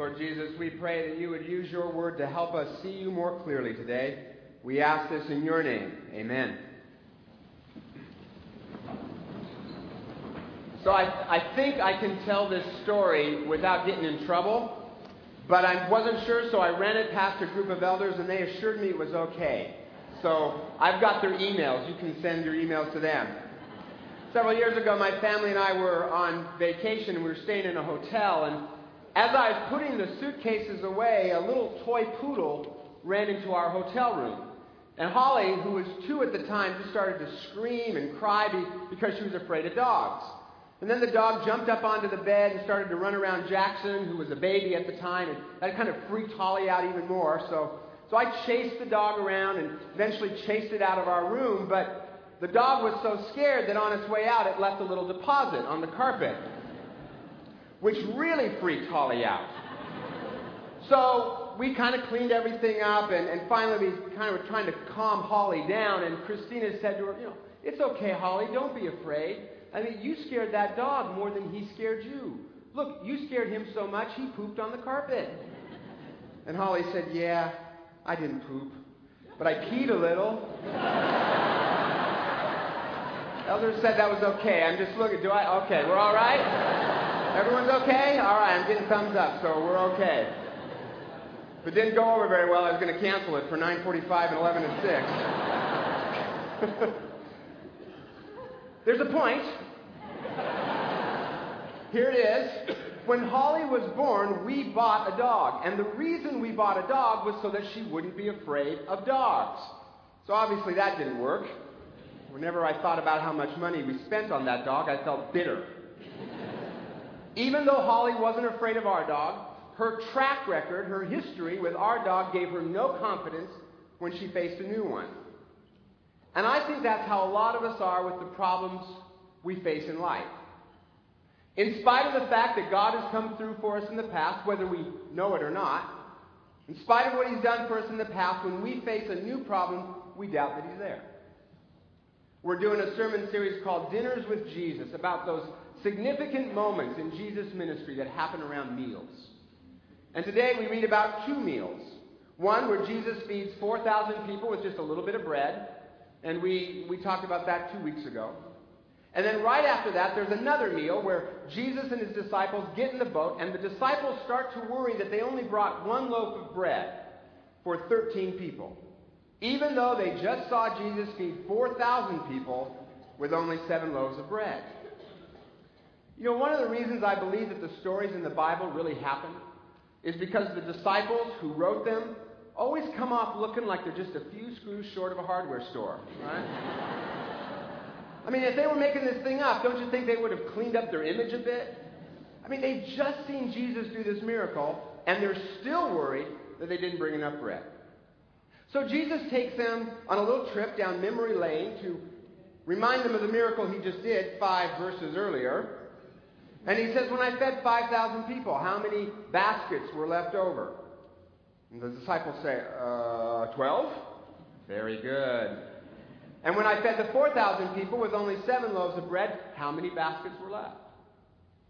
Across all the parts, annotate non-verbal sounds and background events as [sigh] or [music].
Lord Jesus, we pray that you would use your word to help us see you more clearly today. We ask this in your name. Amen. So I, I think I can tell this story without getting in trouble, but I wasn't sure, so I ran it past a group of elders, and they assured me it was okay. So I've got their emails. You can send your emails to them. Several years ago, my family and I were on vacation, and we were staying in a hotel, and as I was putting the suitcases away, a little toy poodle ran into our hotel room. And Holly, who was two at the time, just started to scream and cry because she was afraid of dogs. And then the dog jumped up onto the bed and started to run around Jackson, who was a baby at the time, and that kind of freaked Holly out even more. So, so I chased the dog around and eventually chased it out of our room, but the dog was so scared that on its way out it left a little deposit on the carpet, which really freaked Holly out. So we kind of cleaned everything up, and, and finally we kind of were trying to calm Holly down, and Christina said to her, You know, it's okay, Holly, don't be afraid. I mean, you scared that dog more than he scared you. Look, you scared him so much he pooped on the carpet. And Holly said, Yeah, I didn't poop, but I peed a little. [laughs] Elder said that was okay. I'm just looking. Do I? Okay, we're all right? Everyone's okay? All right, I'm getting thumbs up, so we're okay. If it didn't go over very well, I was going to cancel it for 9:45 and 11 and 6. [laughs] There's a point. Here it is. When Holly was born, we bought a dog. And the reason we bought a dog was so that she wouldn't be afraid of dogs. So obviously that didn't work. Whenever I thought about how much money we spent on that dog, I felt bitter. Even though Holly wasn't afraid of our dog, her track record, her history with our dog gave her no confidence when she faced a new one. And I think that's how a lot of us are with the problems we face in life. In spite of the fact that God has come through for us in the past, whether we know it or not, in spite of what He's done for us in the past, when we face a new problem, we doubt that He's there. We're doing a sermon series called Dinners with Jesus about those significant moments in Jesus' ministry that happen around meals. And today we read about two meals. One where Jesus feeds 4,000 people with just a little bit of bread, and we, we talked about that two weeks ago. And then right after that, there's another meal where Jesus and his disciples get in the boat, and the disciples start to worry that they only brought one loaf of bread for 13 people, even though they just saw Jesus feed 4,000 people with only seven loaves of bread. You know, one of the reasons I believe that the stories in the Bible really happen is because the disciples who wrote them always come off looking like they're just a few screws short of a hardware store, right? [laughs] I mean, if they were making this thing up, don't you think they would have cleaned up their image a bit? I mean, they've just seen Jesus do this miracle, and they're still worried that they didn't bring enough bread. So Jesus takes them on a little trip down memory lane to remind them of the miracle he just did five verses earlier. And he says, When I fed 5,000 people, how many baskets were left over? And the disciples say, uh, 12? Very good. And when I fed the 4,000 people with only seven loaves of bread, how many baskets were left?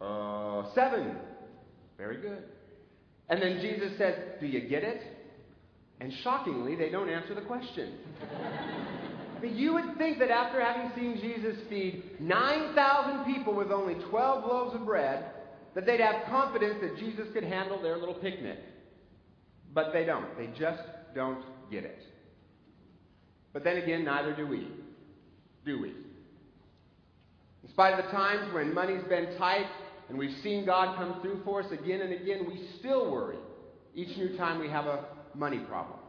Uh, seven. Very good. And then Jesus says, Do you get it? And shockingly, they don't answer the question. [laughs] Mean, you would think that after having seen Jesus feed 9,000 people with only 12 loaves of bread, that they'd have confidence that Jesus could handle their little picnic. But they don't. They just don't get it. But then again, neither do we. Do we? In spite of the times when money's been tight and we've seen God come through for us again and again, we still worry each new time we have a money problem.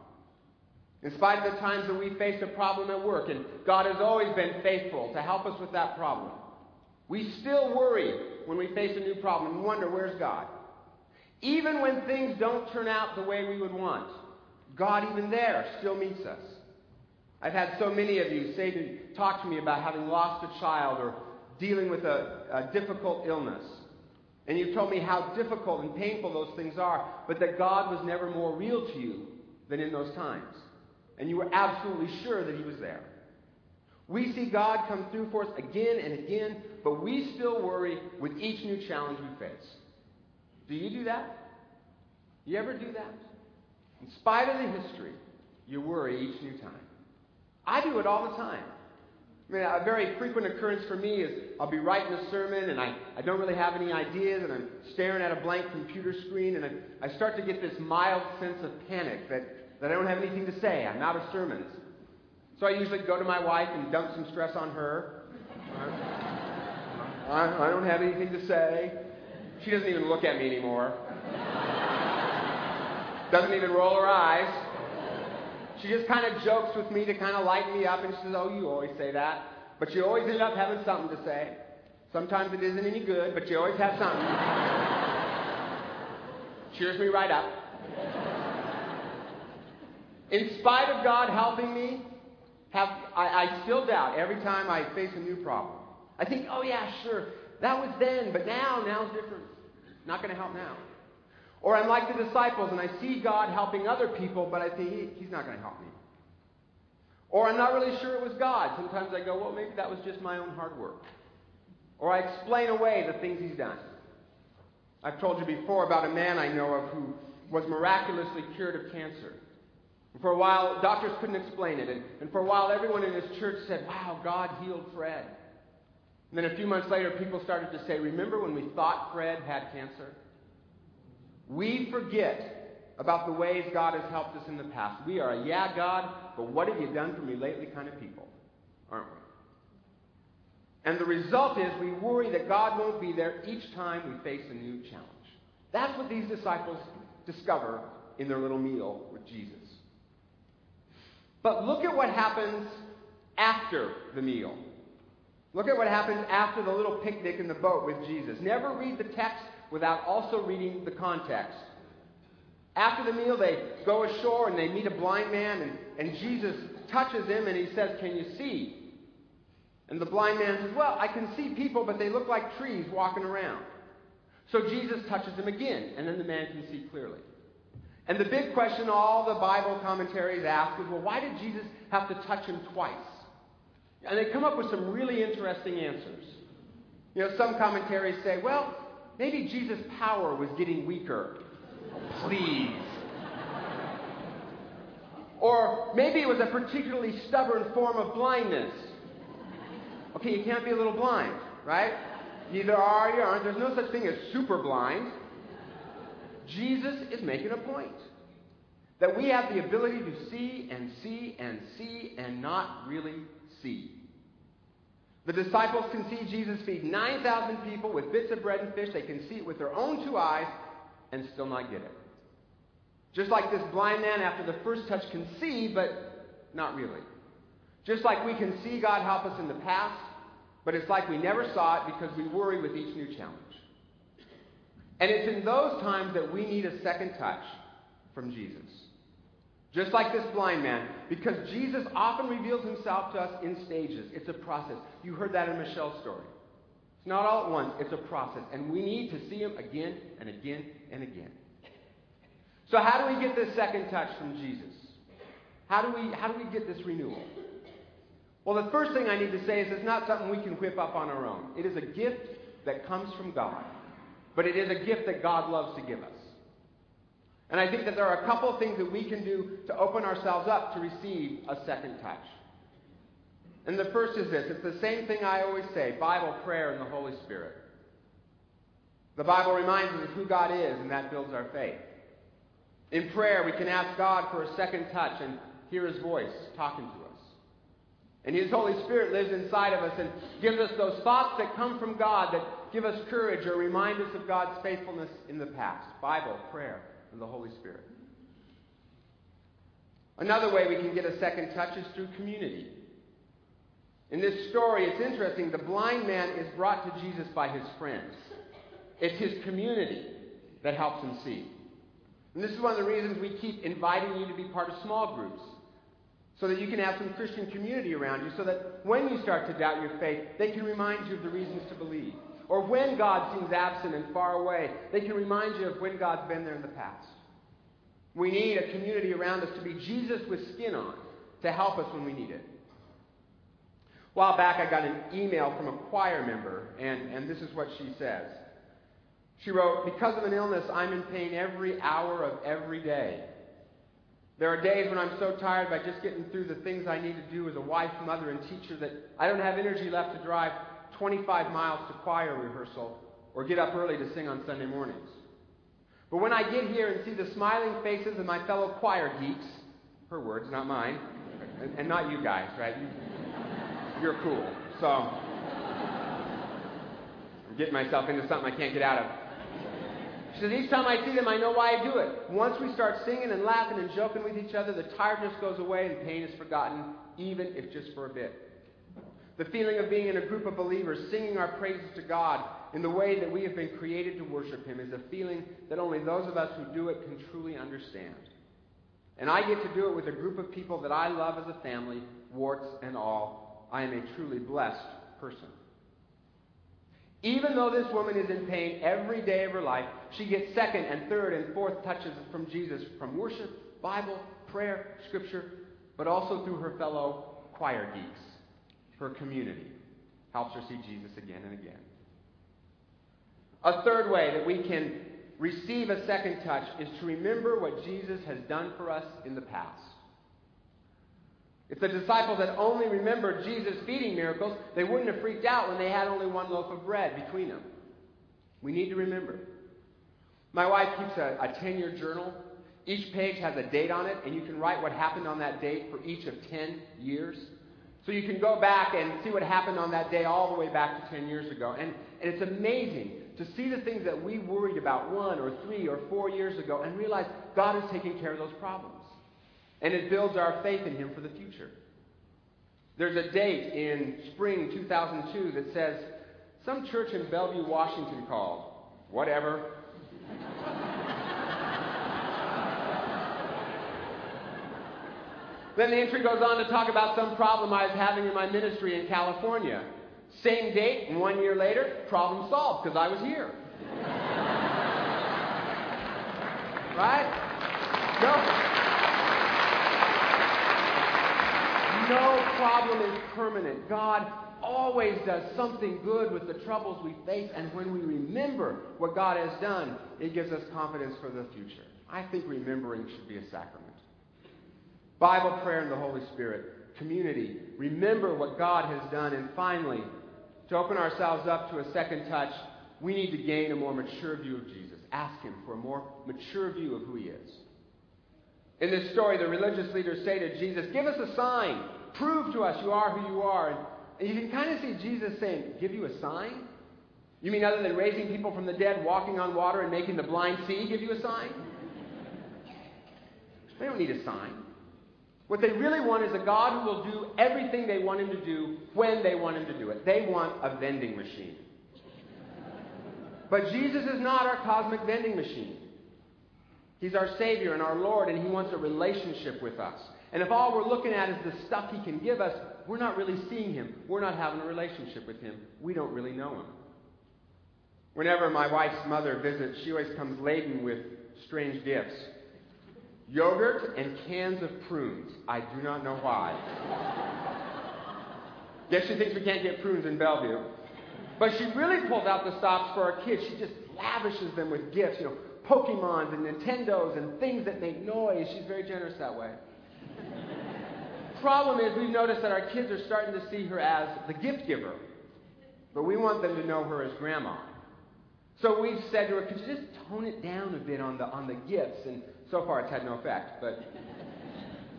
In spite of the times that we face a problem at work, and God has always been faithful to help us with that problem, we still worry when we face a new problem and wonder, where's God? Even when things don't turn out the way we would want, God, even there, still meets us. I've had so many of you say to talk to me about having lost a child or dealing with a, a difficult illness. And you've told me how difficult and painful those things are, but that God was never more real to you than in those times. And you were absolutely sure that He was there. We see God come through for us again and again, but we still worry with each new challenge we face. Do you do that? You ever do that? In spite of the history, you worry each new time. I do it all the time. I mean, a very frequent occurrence for me is I'll be writing a sermon and I, I don't really have any ideas and I'm staring at a blank computer screen and I, I start to get this mild sense of panic that, that I don't have anything to say. I'm out of sermons. So I usually go to my wife and dump some stress on her. I, I don't have anything to say. She doesn't even look at me anymore. Doesn't even roll her eyes. She just kind of jokes with me to kind of lighten me up, and she says, Oh, you always say that. But you always end up having something to say. Sometimes it isn't any good, but you always have something. Cheers me right up. In spite of God helping me, have, I, I still doubt every time I face a new problem. I think, oh yeah, sure, that was then, but now, now's different. Not going to help now. Or I'm like the disciples and I see God helping other people, but I think he, He's not going to help me. Or I'm not really sure it was God. Sometimes I go, well, maybe that was just my own hard work. Or I explain away the things He's done. I've told you before about a man I know of who was miraculously cured of cancer. And for a while, doctors couldn't explain it. And, and for a while, everyone in his church said, wow, God healed Fred. And then a few months later, people started to say, remember when we thought Fred had cancer? We forget about the ways God has helped us in the past. We are a yeah, God, but what have you done for me lately kind of people, aren't we? And the result is we worry that God won't be there each time we face a new challenge. That's what these disciples discover in their little meal with Jesus. But look at what happens after the meal. Look at what happens after the little picnic in the boat with Jesus. Never read the text without also reading the context. After the meal, they go ashore and they meet a blind man, and, and Jesus touches him and he says, Can you see? And the blind man says, Well, I can see people, but they look like trees walking around. So Jesus touches him again, and then the man can see clearly. And the big question all the Bible commentaries ask is, well, why did Jesus have to touch him twice? And they come up with some really interesting answers. You know, some commentaries say, well, Maybe Jesus' power was getting weaker. Please. Or maybe it was a particularly stubborn form of blindness. Okay, you can't be a little blind, right? Either are you aren't. There's no such thing as super blind. Jesus is making a point that we have the ability to see and see and see and not really see. The disciples can see Jesus feed 9,000 people with bits of bread and fish. They can see it with their own two eyes and still not get it. Just like this blind man after the first touch can see, but not really. Just like we can see God help us in the past, but it's like we never saw it because we worry with each new challenge. And it's in those times that we need a second touch from Jesus. Just like this blind man, because Jesus often reveals himself to us in stages. It's a process. You heard that in Michelle's story. It's not all at once, it's a process. And we need to see him again and again and again. So, how do we get this second touch from Jesus? How do we, how do we get this renewal? Well, the first thing I need to say is it's not something we can whip up on our own. It is a gift that comes from God, but it is a gift that God loves to give us. And I think that there are a couple of things that we can do to open ourselves up to receive a second touch. And the first is this it's the same thing I always say Bible, prayer, and the Holy Spirit. The Bible reminds us of who God is, and that builds our faith. In prayer, we can ask God for a second touch and hear His voice talking to us. And His Holy Spirit lives inside of us and gives us those thoughts that come from God that give us courage or remind us of God's faithfulness in the past. Bible, prayer, and the Holy Spirit. Another way we can get a second touch is through community. In this story, it's interesting. The blind man is brought to Jesus by his friends. It's his community that helps him see. And this is one of the reasons we keep inviting you to be part of small groups. So that you can have some Christian community around you, so that when you start to doubt your faith, they can remind you of the reasons to believe. Or when God seems absent and far away, they can remind you of when God's been there in the past. We need a community around us to be Jesus with skin on to help us when we need it. A while back, I got an email from a choir member, and, and this is what she says. She wrote, Because of an illness, I'm in pain every hour of every day. There are days when I'm so tired by just getting through the things I need to do as a wife, mother, and teacher that I don't have energy left to drive 25 miles to choir rehearsal or get up early to sing on Sunday mornings. But when I get here and see the smiling faces of my fellow choir geeks, her words, not mine, and, and not you guys, right? You, are cool. So, I'm getting myself into something I can't get out of. She says, each time I see them, I know why I do it. Once we start singing and laughing and joking with each other, the tiredness goes away and the pain is forgotten, even if just for a bit. The feeling of being in a group of believers singing our praises to God in the way that we have been created to worship Him is a feeling that only those of us who do it can truly understand. And I get to do it with a group of people that I love as a family, warts and all. I am a truly blessed person. Even though this woman is in pain every day of her life, she gets second and third and fourth touches from Jesus from worship, Bible, prayer, Scripture, but also through her fellow choir geeks, her community. Helps her see Jesus again and again. A third way that we can receive a second touch is to remember what Jesus has done for us in the past. If the disciples had only remembered Jesus' feeding miracles, they wouldn't have freaked out when they had only one loaf of bread between them. We need to remember. My wife keeps a, a 10 year journal. Each page has a date on it, and you can write what happened on that date for each of 10 years. So you can go back and see what happened on that day all the way back to 10 years ago. And, and it's amazing to see the things that we worried about one or three or four years ago and realize God is taking care of those problems. And it builds our faith in Him for the future. There's a date in spring 2002 that says, some church in Bellevue, Washington called. Whatever. Then the entry goes on to talk about some problem I was having in my ministry in California. Same date, one year later, problem solved because I was here. [laughs] right? No. No problem is permanent. God always does something good with the troubles we face, and when we remember what God has done, it gives us confidence for the future. I think remembering should be a sacrament. Bible prayer and the Holy Spirit, community, remember what God has done, and finally, to open ourselves up to a second touch, we need to gain a more mature view of Jesus. Ask Him for a more mature view of who He is. In this story, the religious leaders say to Jesus, Give us a sign. Prove to us you are who you are. And you can kind of see Jesus saying, Give you a sign? You mean other than raising people from the dead, walking on water, and making the blind see, give you a sign? They don't need a sign. What they really want is a God who will do everything they want him to do when they want him to do it. They want a vending machine. But Jesus is not our cosmic vending machine. He's our Savior and our Lord, and He wants a relationship with us. And if all we're looking at is the stuff He can give us, we're not really seeing Him. We're not having a relationship with Him. We don't really know Him. Whenever my wife's mother visits, she always comes laden with strange gifts yogurt and cans of prunes. I do not know why. Guess she thinks we can't get prunes in Bellevue. But she really pulls out the stops for our kids. She just lavishes them with gifts, you know, Pokemons and Nintendos and things that make noise. She's very generous that way. Problem is, we've noticed that our kids are starting to see her as the gift giver. But we want them to know her as grandma. So we've said to her, could you just tone it down a bit on the, on the gifts? And so far, it's had no effect. But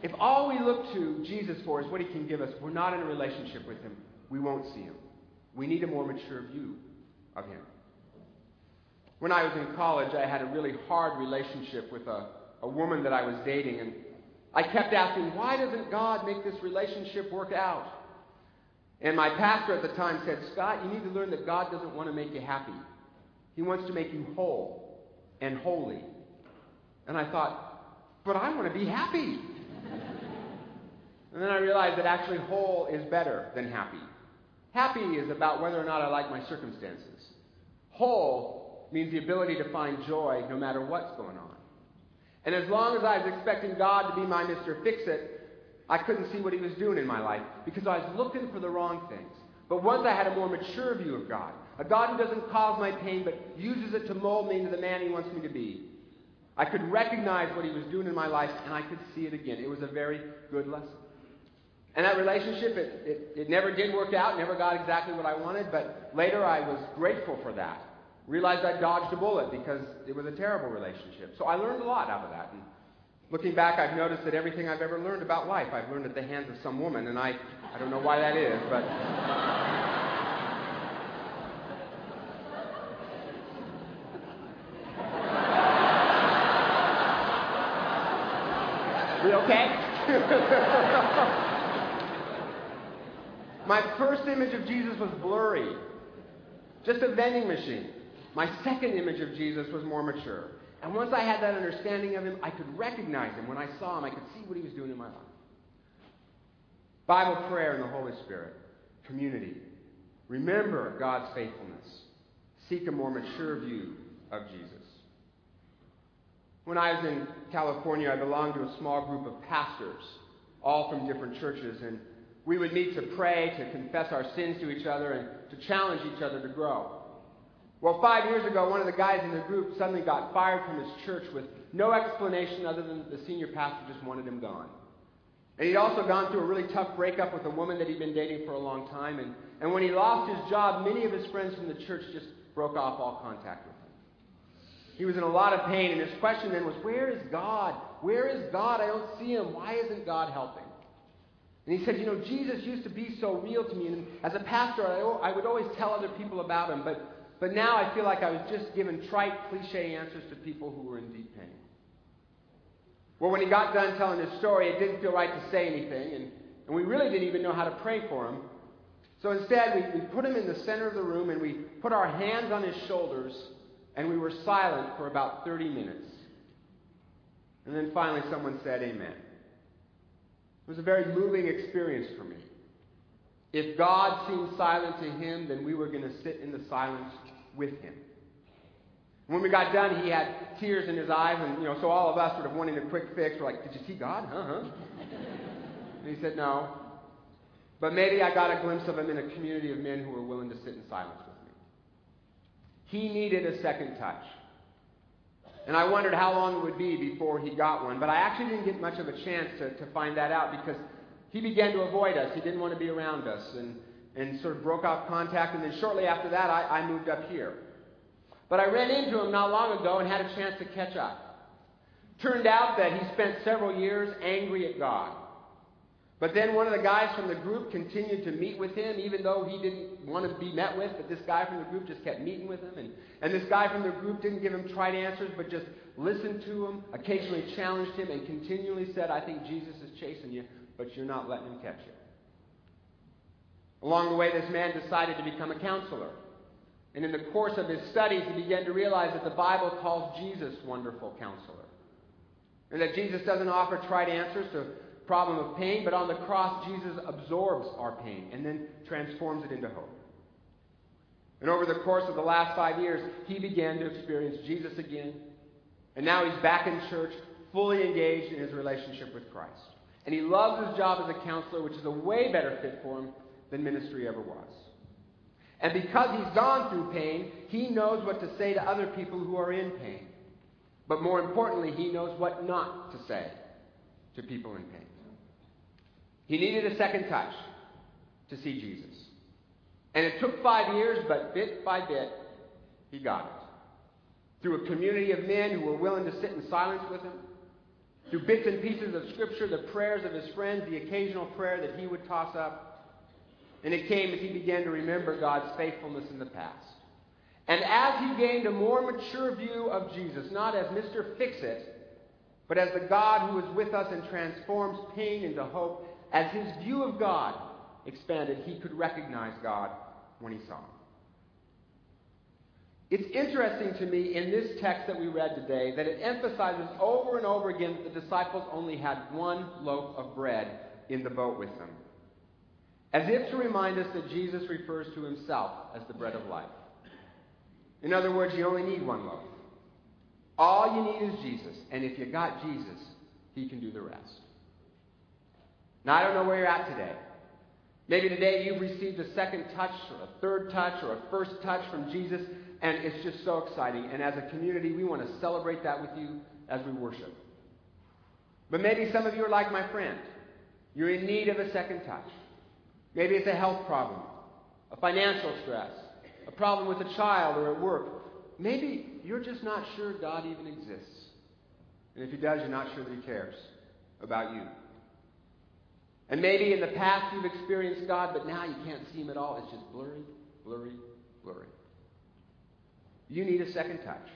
if all we look to Jesus for is what he can give us, we're not in a relationship with him. We won't see him. We need a more mature view of him. When I was in college, I had a really hard relationship with a, a woman that I was dating, and I kept asking, why doesn't God make this relationship work out? And my pastor at the time said, Scott, you need to learn that God doesn't want to make you happy. He wants to make you whole and holy and I thought, but I want to be happy. and then I realized that actually whole is better than happy. Happy is about whether or not I like my circumstances. Whole means the ability to find joy no matter what's going on. And as long as I was expecting God to be my Mr. Fix It, I couldn't see what He was doing in my life because I was looking for the wrong things. But once I had a more mature view of God, a God who doesn't cause my pain but uses it to mold me into the man he wants me to be, I could recognize what he was doing in my life and I could see it again. It was a very good lesson. And that relationship, it, it, it never did work out, never got exactly what I wanted, but later I was grateful for that. Realized I dodged a bullet because it was a terrible relationship. So I learned a lot out of that. And looking back, I've noticed that everything I've ever learned about life, I've learned at the hands of some woman, and I, I don't know why that is, but. We okay? My first image of Jesus was blurry, just a vending machine. My second image of Jesus was more mature. And once I had that understanding of him, I could recognize him. When I saw him, I could see what he was doing in my life. Bible prayer and the Holy Spirit, community. Remember God's faithfulness. Seek a more mature view of Jesus. When I was in California, I belonged to a small group of pastors, all from different churches, and we would meet to pray, to confess our sins to each other, and to challenge each other to grow. Well, five years ago, one of the guys in the group suddenly got fired from his church with no explanation other than the senior pastor just wanted him gone. And he'd also gone through a really tough breakup with a woman that he'd been dating for a long time. And, and when he lost his job, many of his friends from the church just broke off all contact with him. He was in a lot of pain, and his question then was, Where is God? Where is God? I don't see him. Why isn't God helping? And he said, You know, Jesus used to be so real to me. And as a pastor, I, I would always tell other people about him. But, but now I feel like I was just giving trite, cliche answers to people who were in deep pain. Well, when he got done telling his story, it didn't feel right to say anything. And, and we really didn't even know how to pray for him. So instead, we, we put him in the center of the room and we put our hands on his shoulders and we were silent for about 30 minutes. And then finally, someone said, Amen. It was a very moving experience for me. If God seemed silent to him, then we were going to sit in the silence with him. When we got done, he had tears in his eyes, and you know, so all of us sort of wanting a quick fix. We're like, "Did you see God? Huh? huh? and he said, "No." But maybe I got a glimpse of him in a community of men who were willing to sit in silence. He needed a second touch. And I wondered how long it would be before he got one. But I actually didn't get much of a chance to, to find that out because he began to avoid us. He didn't want to be around us and, and sort of broke off contact. And then shortly after that, I, I moved up here. But I ran into him not long ago and had a chance to catch up. Turned out that he spent several years angry at God. But then one of the guys from the group continued to meet with him, even though he didn't want to be met with. But this guy from the group just kept meeting with him. And, and this guy from the group didn't give him trite answers, but just listened to him, occasionally challenged him, and continually said, I think Jesus is chasing you, but you're not letting him catch you. Along the way, this man decided to become a counselor. And in the course of his studies, he began to realize that the Bible calls Jesus wonderful counselor. And that Jesus doesn't offer trite answers to problem of pain, but on the cross, Jesus absorbs our pain and then transforms it into hope. And over the course of the last five years, he began to experience Jesus again. And now he's back in church, fully engaged in his relationship with Christ. And he loves his job as a counselor, which is a way better fit for him than ministry ever was. And because he's gone through pain, he knows what to say to other people who are in pain. But more importantly, he knows what not to say to people in pain. He needed a second touch to see Jesus. And it took five years, but bit by bit, he got it. Through a community of men who were willing to sit in silence with him, through bits and pieces of Scripture, the prayers of his friends, the occasional prayer that he would toss up. And it came as he began to remember God's faithfulness in the past. And as he gained a more mature view of Jesus, not as Mr. Fix It, but as the God who is with us and transforms pain into hope, as his view of God expanded, he could recognize God when he saw him. It's interesting to me in this text that we read today that it emphasizes over and over again that the disciples only had one loaf of bread in the boat with them. As if to remind us that Jesus refers to himself as the bread of life. In other words, you only need one loaf. All you need is Jesus. And if you got Jesus, he can do the rest. Now, I don't know where you're at today. Maybe today you've received a second touch, or a third touch, or a first touch from Jesus, and it's just so exciting. And as a community, we want to celebrate that with you as we worship. But maybe some of you are like my friend. You're in need of a second touch. Maybe it's a health problem, a financial stress, a problem with a child or at work. Maybe you're just not sure God even exists. And if He does, you're not sure that He cares about you. And maybe in the past you've experienced God, but now you can't see Him at all. It's just blurry, blurry, blurry. You need a second touch.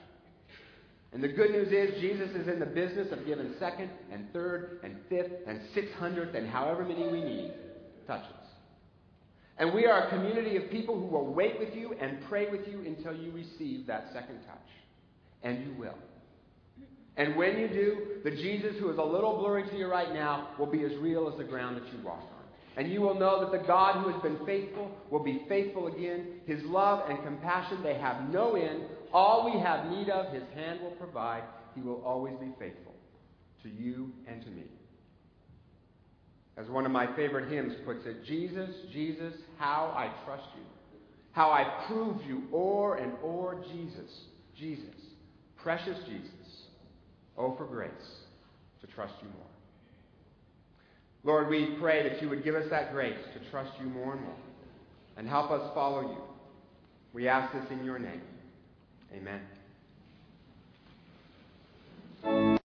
And the good news is, Jesus is in the business of giving second and third and fifth and six hundredth and however many we need touches. And we are a community of people who will wait with you and pray with you until you receive that second touch. And you will. And when you do, the Jesus who is a little blurry to you right now will be as real as the ground that you walk on. And you will know that the God who has been faithful will be faithful again. His love and compassion, they have no end. All we have need of, His hand will provide. He will always be faithful to you and to me. As one of my favorite hymns puts it, Jesus, Jesus, how I trust you. How I prove you o'er and o'er, Jesus, Jesus, precious Jesus. Oh, for grace to trust you more. Lord, we pray that you would give us that grace to trust you more and more and help us follow you. We ask this in your name. Amen.